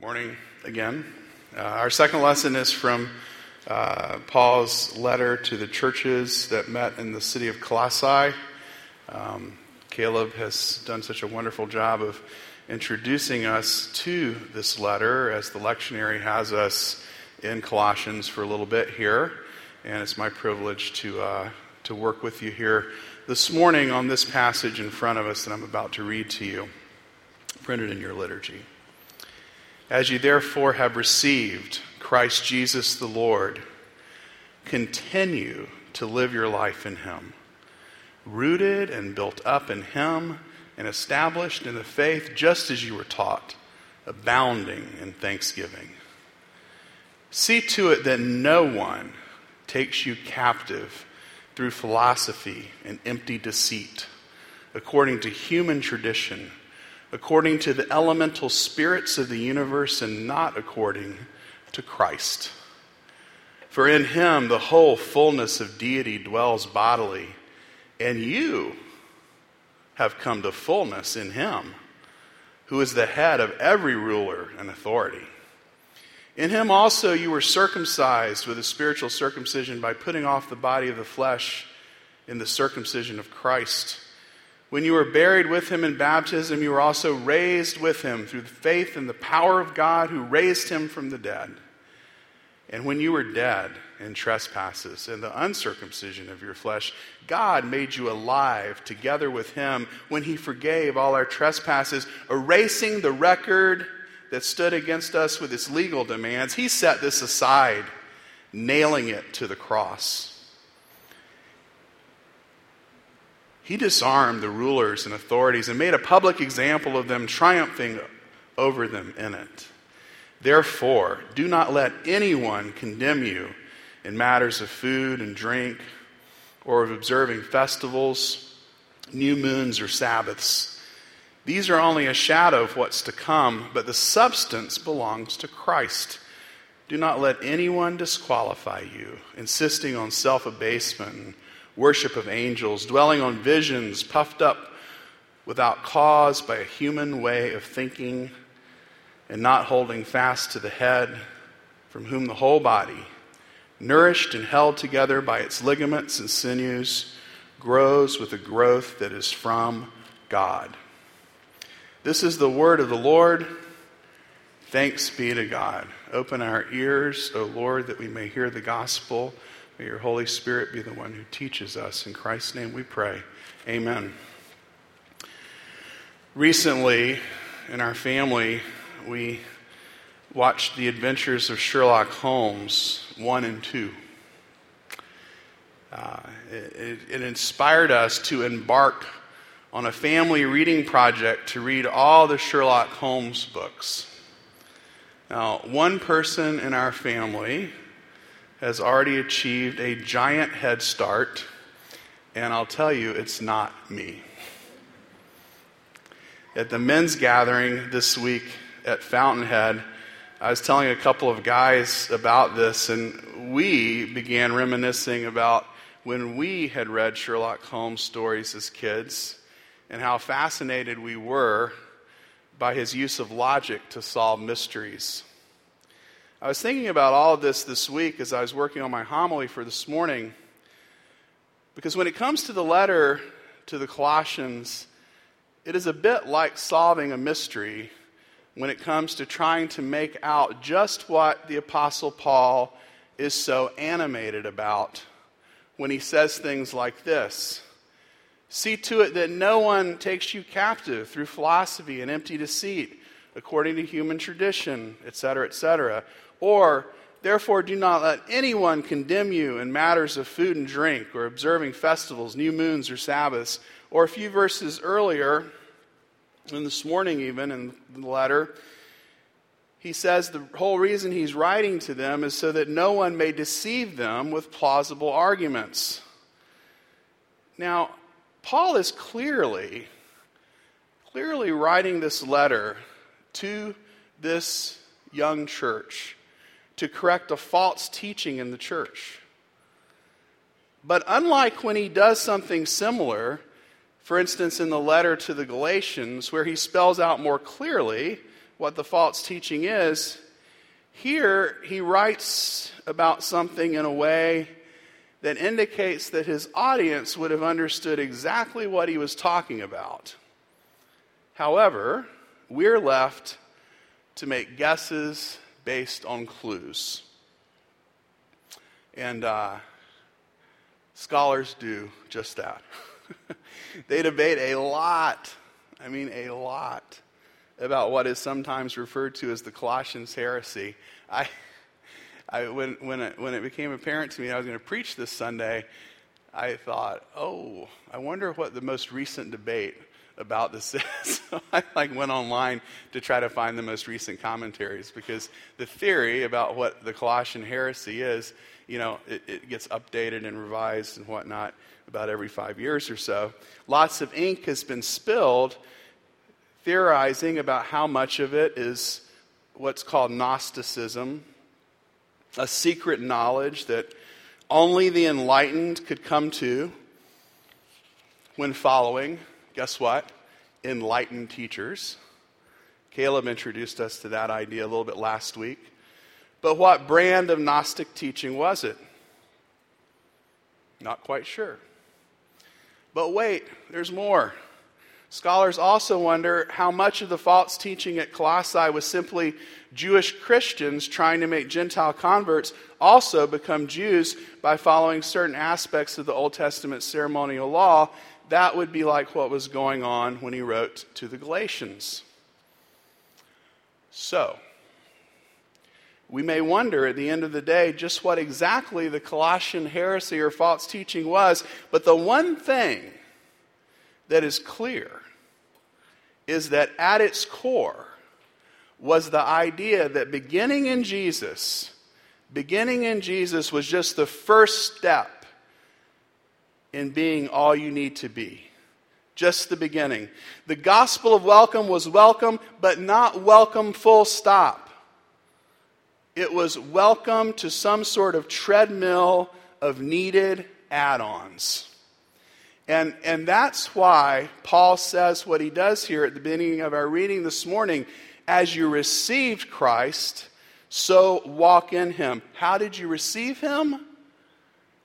Morning again. Uh, our second lesson is from uh, Paul's letter to the churches that met in the city of Colossae. Um, Caleb has done such a wonderful job of introducing us to this letter as the lectionary has us in Colossians for a little bit here. And it's my privilege to, uh, to work with you here this morning on this passage in front of us that I'm about to read to you, printed in your liturgy. As you therefore have received Christ Jesus the Lord, continue to live your life in Him, rooted and built up in Him and established in the faith just as you were taught, abounding in thanksgiving. See to it that no one takes you captive through philosophy and empty deceit, according to human tradition according to the elemental spirits of the universe and not according to Christ. For in him the whole fullness of deity dwells bodily, and you have come to fullness in him, who is the head of every ruler and authority. In him also you were circumcised with a spiritual circumcision by putting off the body of the flesh in the circumcision of Christ when you were buried with him in baptism, you were also raised with him through faith in the power of God who raised him from the dead. And when you were dead in trespasses and the uncircumcision of your flesh, God made you alive together with him when he forgave all our trespasses, erasing the record that stood against us with its legal demands. He set this aside, nailing it to the cross. He disarmed the rulers and authorities and made a public example of them, triumphing over them in it. Therefore, do not let anyone condemn you in matters of food and drink, or of observing festivals, new moons, or Sabbaths. These are only a shadow of what's to come, but the substance belongs to Christ. Do not let anyone disqualify you, insisting on self abasement worship of angels, dwelling on visions, puffed up without cause by a human way of thinking, and not holding fast to the head, from whom the whole body, nourished and held together by its ligaments and sinews, grows with a growth that is from God. This is the word of the Lord. Thanks be to God. Open our ears, O Lord, that we may hear the gospel. May your Holy Spirit be the one who teaches us. In Christ's name we pray. Amen. Recently, in our family, we watched The Adventures of Sherlock Holmes 1 and 2. Uh, it, it inspired us to embark on a family reading project to read all the Sherlock Holmes books. Now, one person in our family has already achieved a giant head start, and I'll tell you, it's not me. At the men's gathering this week at Fountainhead, I was telling a couple of guys about this, and we began reminiscing about when we had read Sherlock Holmes stories as kids and how fascinated we were by his use of logic to solve mysteries. I was thinking about all of this this week as I was working on my homily for this morning. Because when it comes to the letter to the Colossians, it is a bit like solving a mystery when it comes to trying to make out just what the Apostle Paul is so animated about when he says things like this See to it that no one takes you captive through philosophy and empty deceit, according to human tradition, etc., etc or, therefore, do not let anyone condemn you in matters of food and drink, or observing festivals, new moons, or Sabbaths. Or a few verses earlier, and this morning even in the letter, he says the whole reason he's writing to them is so that no one may deceive them with plausible arguments. Now, Paul is clearly, clearly writing this letter to this young church to correct a false teaching in the church. But unlike when he does something similar, for instance, in the letter to the Galatians, where he spells out more clearly what the false teaching is, here he writes about something in a way that indicates that his audience would have understood exactly what he was talking about. However, we're left to make guesses based on clues. And uh, scholars do just that. they debate a lot, I mean, a lot, about what is sometimes referred to as the Colossians heresy. I, I, when, when, it, when it became apparent to me I was going to preach this Sunday, I thought, oh, I wonder what the most recent debate about this is. so I like went online to try to find the most recent commentaries because the theory about what the Colossian heresy is, you know, it, it gets updated and revised and whatnot about every five years or so. Lots of ink has been spilled theorizing about how much of it is what's called Gnosticism, a secret knowledge that only the enlightened could come to when following guess what? Enlightened teachers. Caleb introduced us to that idea a little bit last week. But what brand of Gnostic teaching was it? Not quite sure. But wait, there's more. Scholars also wonder how much of the false teaching at Colossae was simply Jewish Christians trying to make Gentile converts also become Jews by following certain aspects of the Old Testament ceremonial law that would be like what was going on when he wrote to the Galatians. So, we may wonder at the end of the day just what exactly the Colossian heresy or false teaching was, but the one thing that is clear is that at its core was the idea that beginning in Jesus, beginning in Jesus was just the first step in being all you need to be. Just the beginning. The gospel of welcome was welcome, but not welcome full stop. It was welcome to some sort of treadmill of needed add ons. And, and that's why Paul says what he does here at the beginning of our reading this morning as you received Christ, so walk in him. How did you receive him?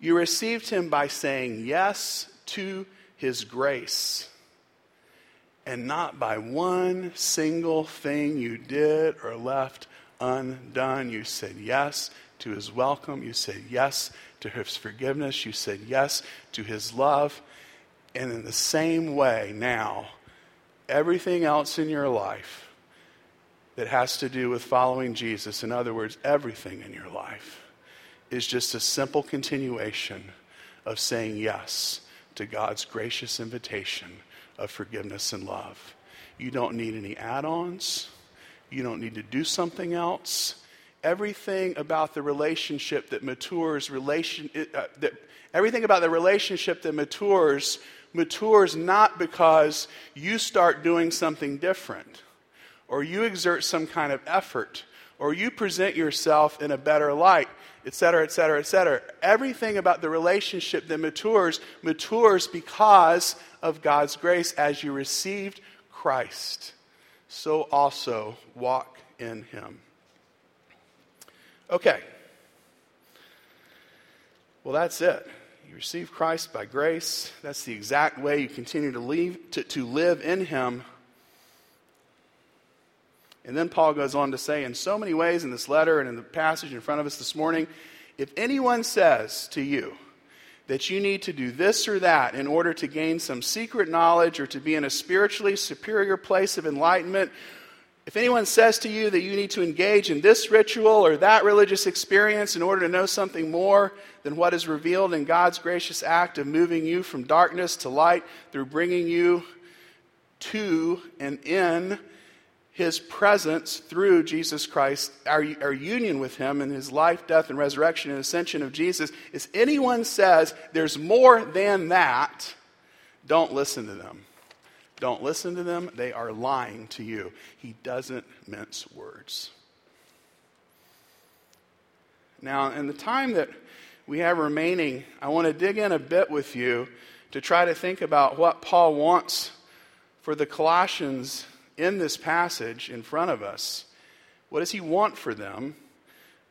You received him by saying yes to his grace and not by one single thing you did or left undone. You said yes to his welcome. You said yes to his forgiveness. You said yes to his love. And in the same way, now, everything else in your life that has to do with following Jesus, in other words, everything in your life, is just a simple continuation of saying yes to God's gracious invitation of forgiveness and love. You don't need any add ons, you don't need to do something else. Everything about the relationship that matures, relation, uh, that, everything about the relationship that matures, matures not because you start doing something different or you exert some kind of effort or you present yourself in a better light et cetera, et cetera, et cetera. Everything about the relationship that matures, matures because of God's grace as you received Christ. So also walk in Him. Okay. Well, that's it. You receive Christ by grace. That's the exact way you continue to, leave, to, to live in Him and then Paul goes on to say, in so many ways in this letter and in the passage in front of us this morning, if anyone says to you that you need to do this or that in order to gain some secret knowledge or to be in a spiritually superior place of enlightenment, if anyone says to you that you need to engage in this ritual or that religious experience in order to know something more than what is revealed in God's gracious act of moving you from darkness to light through bringing you to and in his presence through Jesus Christ, our, our union with him and his life, death, and resurrection and ascension of Jesus, if anyone says there's more than that, don't listen to them. Don't listen to them. They are lying to you. He doesn't mince words. Now, in the time that we have remaining, I want to dig in a bit with you to try to think about what Paul wants for the Colossians in this passage in front of us. What does he want for them?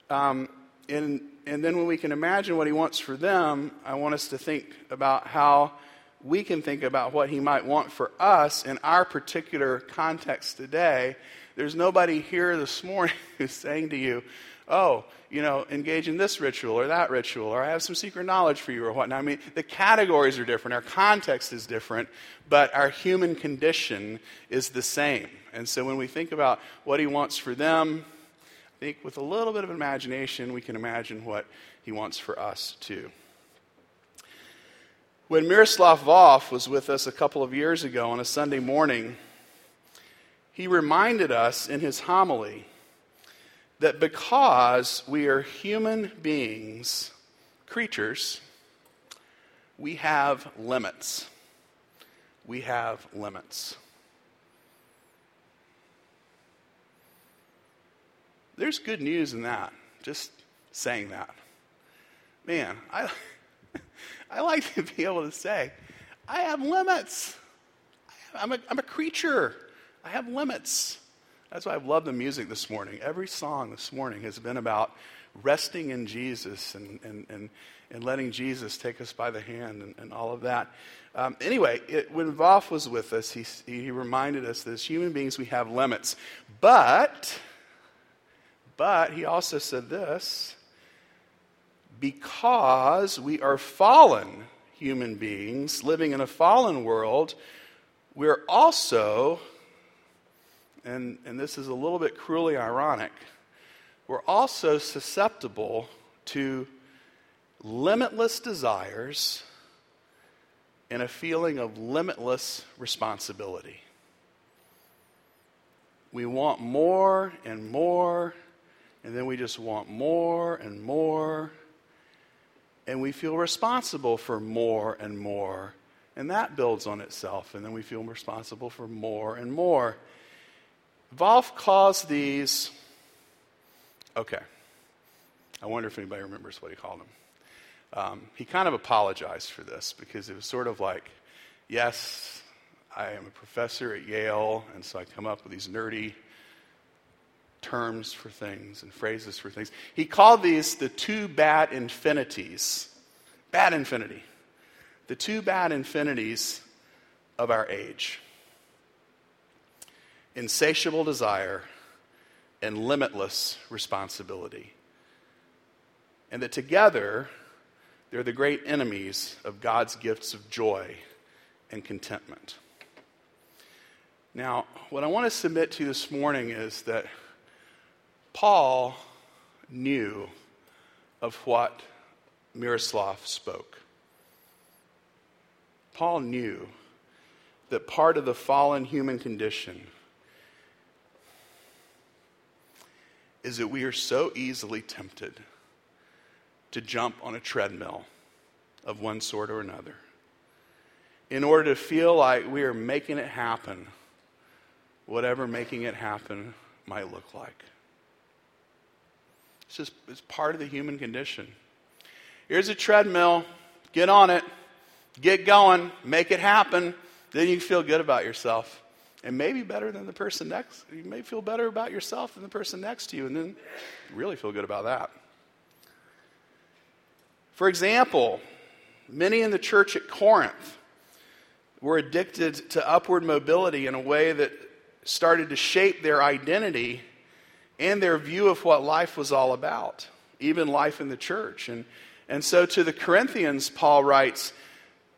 Um, and, and then when we can imagine what he wants for them, I want us to think about how we can think about what he might want for us in our particular context today. There's nobody here this morning who's saying to you, oh, you know, engage in this ritual or that ritual, or I have some secret knowledge for you or whatnot. I mean, the categories are different, our context is different, but our human condition is the same. And so when we think about what he wants for them, I think with a little bit of imagination, we can imagine what he wants for us too. When Miroslav Volf was with us a couple of years ago on a Sunday morning, he reminded us in his homily that because we are human beings, creatures, we have limits. We have limits. There's good news in that, just saying that. Man, I, I like to be able to say, I have limits. I'm a, I'm a creature. I have limits. That's why I've loved the music this morning. Every song this morning has been about resting in Jesus and, and, and, and letting Jesus take us by the hand and, and all of that. Um, anyway, it, when Volf was with us, he, he reminded us that as human beings we have limits. But, but he also said this because we are fallen human beings living in a fallen world, we're also and, and this is a little bit cruelly ironic, we're also susceptible to limitless desires and a feeling of limitless responsibility. We want more and more, and then we just want more and more, and we feel responsible for more and more. And that builds on itself, and then we feel responsible for more and more. Volf calls these, okay, I wonder if anybody remembers what he called them. Um, he kind of apologized for this because it was sort of like, yes, I am a professor at Yale, and so I come up with these nerdy terms for things and phrases for things. He called these the two bad infinities. Bad infinity. The two bad infinities of our age insatiable desire, and limitless responsibility. And that together, they're the great enemies of God's gifts of joy and contentment. Now, what I want to submit to you this morning is that Paul knew of what Miroslav spoke. Paul knew that part of the fallen human condition is that we are so easily tempted to jump on a treadmill of one sort or another in order to feel like we are making it happen, whatever making it happen might look like. It's just it's part of the human condition. Here's a treadmill, get on it, get going, make it happen, then you feel good about yourself and maybe better than the person next. You may feel better about yourself than the person next to you, and then really feel good about that. For example, many in the church at Corinth were addicted to upward mobility in a way that started to shape their identity and their view of what life was all about, even life in the church. And, and so to the Corinthians, Paul writes,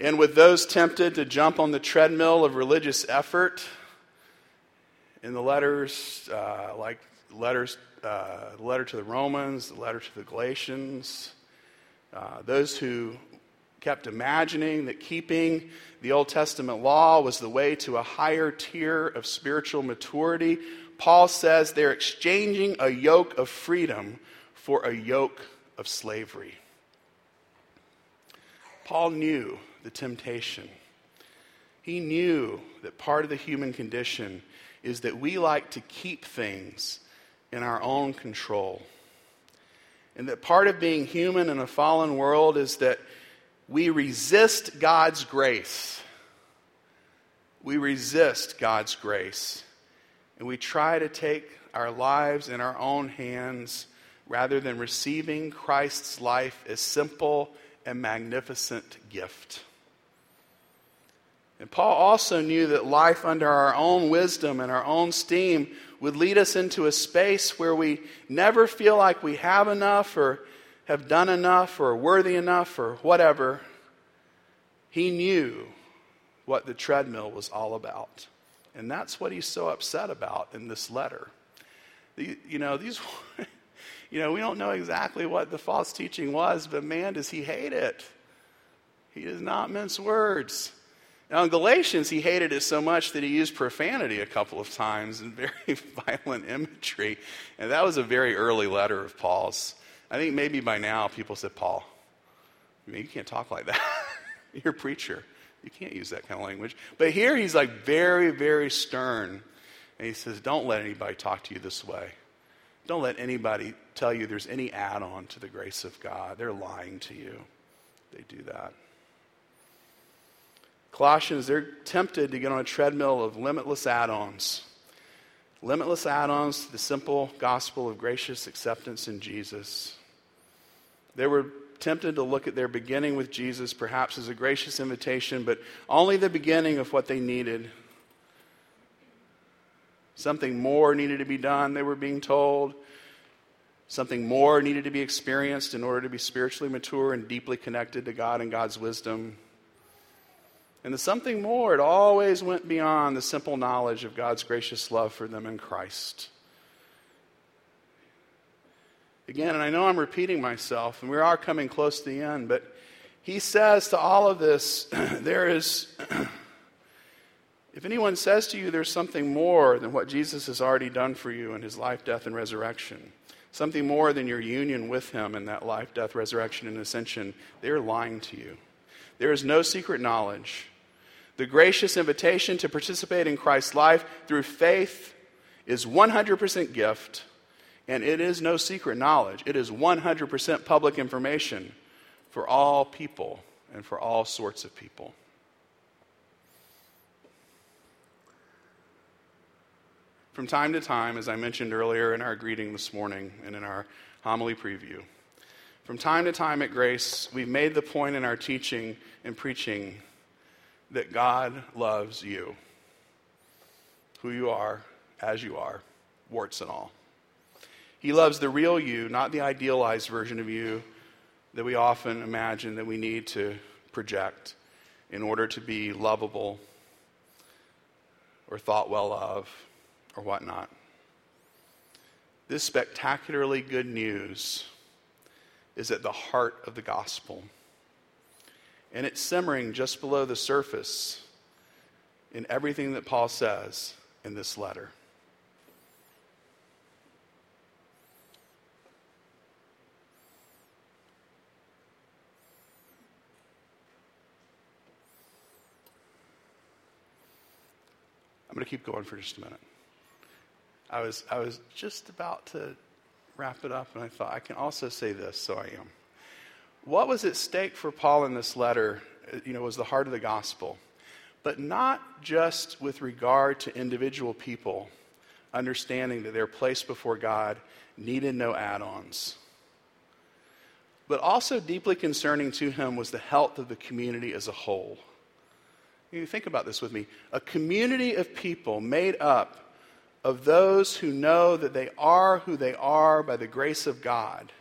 And with those tempted to jump on the treadmill of religious effort, in the letters, uh, like letters, uh, the letter to the Romans, the letter to the Galatians, uh, those who kept imagining that keeping the Old Testament law was the way to a higher tier of spiritual maturity, Paul says they're exchanging a yoke of freedom for a yoke of slavery. Paul knew the temptation. He knew that part of the human condition is that we like to keep things in our own control. And that part of being human in a fallen world is that we resist God's grace. We resist God's grace. And we try to take our lives in our own hands rather than receiving Christ's life as simple and magnificent gift. And Paul also knew that life under our own wisdom and our own steam would lead us into a space where we never feel like we have enough or have done enough or worthy enough or whatever. He knew what the treadmill was all about. And that's what he's so upset about in this letter. You know, these, you know, we don't know exactly what the false teaching was, but man, does he hate it. He does not mince words. Now, in Galatians, he hated it so much that he used profanity a couple of times and very violent imagery. And that was a very early letter of Paul's. I think maybe by now people said, Paul, you can't talk like that. You're a preacher. You can't use that kind of language. But here he's like very, very stern. And he says, Don't let anybody talk to you this way. Don't let anybody tell you there's any add on to the grace of God. They're lying to you. They do that. Colossians, they're tempted to get on a treadmill of limitless add ons. Limitless add ons to the simple gospel of gracious acceptance in Jesus. They were tempted to look at their beginning with Jesus perhaps as a gracious invitation, but only the beginning of what they needed. Something more needed to be done, they were being told. Something more needed to be experienced in order to be spiritually mature and deeply connected to God and God's wisdom. And the something more, it always went beyond the simple knowledge of God's gracious love for them in Christ. Again, and I know I'm repeating myself, and we are coming close to the end, but he says to all of this, there is, if anyone says to you there's something more than what Jesus has already done for you in his life, death, and resurrection, something more than your union with him in that life, death, resurrection, and ascension, they're lying to you. There is no secret knowledge. The gracious invitation to participate in Christ's life through faith is 100% gift, and it is no secret knowledge. It is 100% public information for all people and for all sorts of people. From time to time, as I mentioned earlier in our greeting this morning and in our homily preview, from time to time at Grace, we've made the point in our teaching and preaching that God loves you, who you are, as you are, warts and all. He loves the real you, not the idealized version of you that we often imagine that we need to project in order to be lovable or thought well of or whatnot. This spectacularly good news is at the heart of the gospel and it's simmering just below the surface in everything that Paul says in this letter. I'm going to keep going for just a minute. I was, I was just about to wrap it up, and I thought I can also say this, so I am. What was at stake for Paul in this letter, uh, you know, was the heart of the gospel. But not just with regard to individual people understanding that their place before God needed no add ons. But also deeply concerning to him was the health of the community as a whole. You think about this with me. A community of people made up of those who know that they are who they are by the grace of God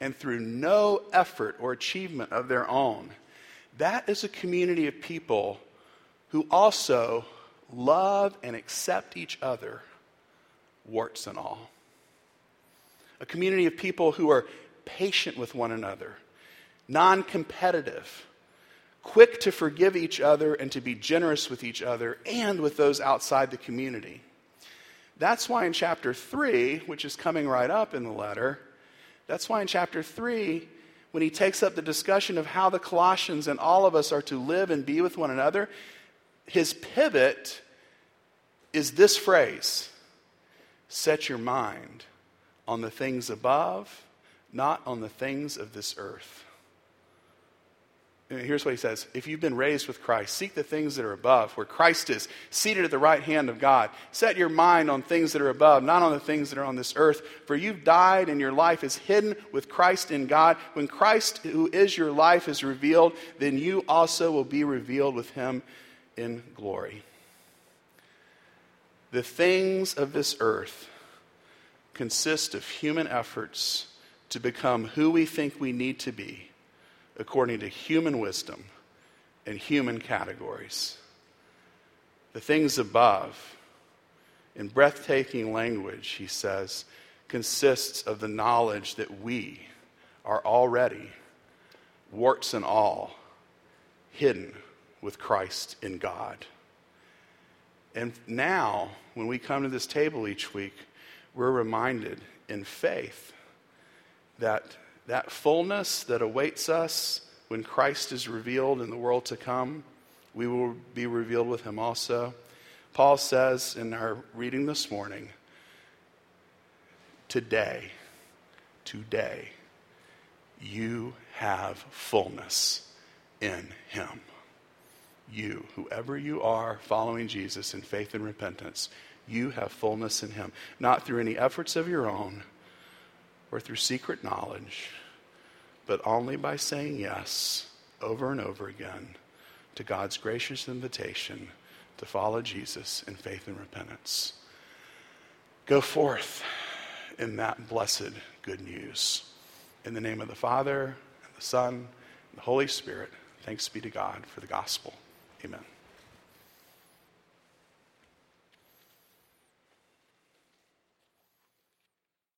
and through no effort or achievement of their own. That is a community of people who also love and accept each other, warts and all. A community of people who are patient with one another, non competitive, quick to forgive each other and to be generous with each other and with those outside the community. That's why in chapter 3, which is coming right up in the letter, that's why in chapter 3, when he takes up the discussion of how the Colossians and all of us are to live and be with one another, his pivot is this phrase Set your mind on the things above, not on the things of this earth. Here's what he says If you've been raised with Christ, seek the things that are above, where Christ is, seated at the right hand of God. Set your mind on things that are above, not on the things that are on this earth. For you've died, and your life is hidden with Christ in God. When Christ, who is your life, is revealed, then you also will be revealed with him in glory. The things of this earth consist of human efforts to become who we think we need to be according to human wisdom and human categories. The things above, in breathtaking language, he says, consists of the knowledge that we are already, warts and all, hidden with Christ in God. And now, when we come to this table each week, we're reminded in faith that that fullness that awaits us when Christ is revealed in the world to come, we will be revealed with him also. Paul says in our reading this morning, today, today, you have fullness in him. You, whoever you are, following Jesus in faith and repentance, you have fullness in him, not through any efforts of your own or through secret knowledge, but only by saying yes over and over again to God's gracious invitation to follow Jesus in faith and repentance. Go forth in that blessed good news. In the name of the Father, and the Son, and the Holy Spirit, thanks be to God for the gospel. Amen.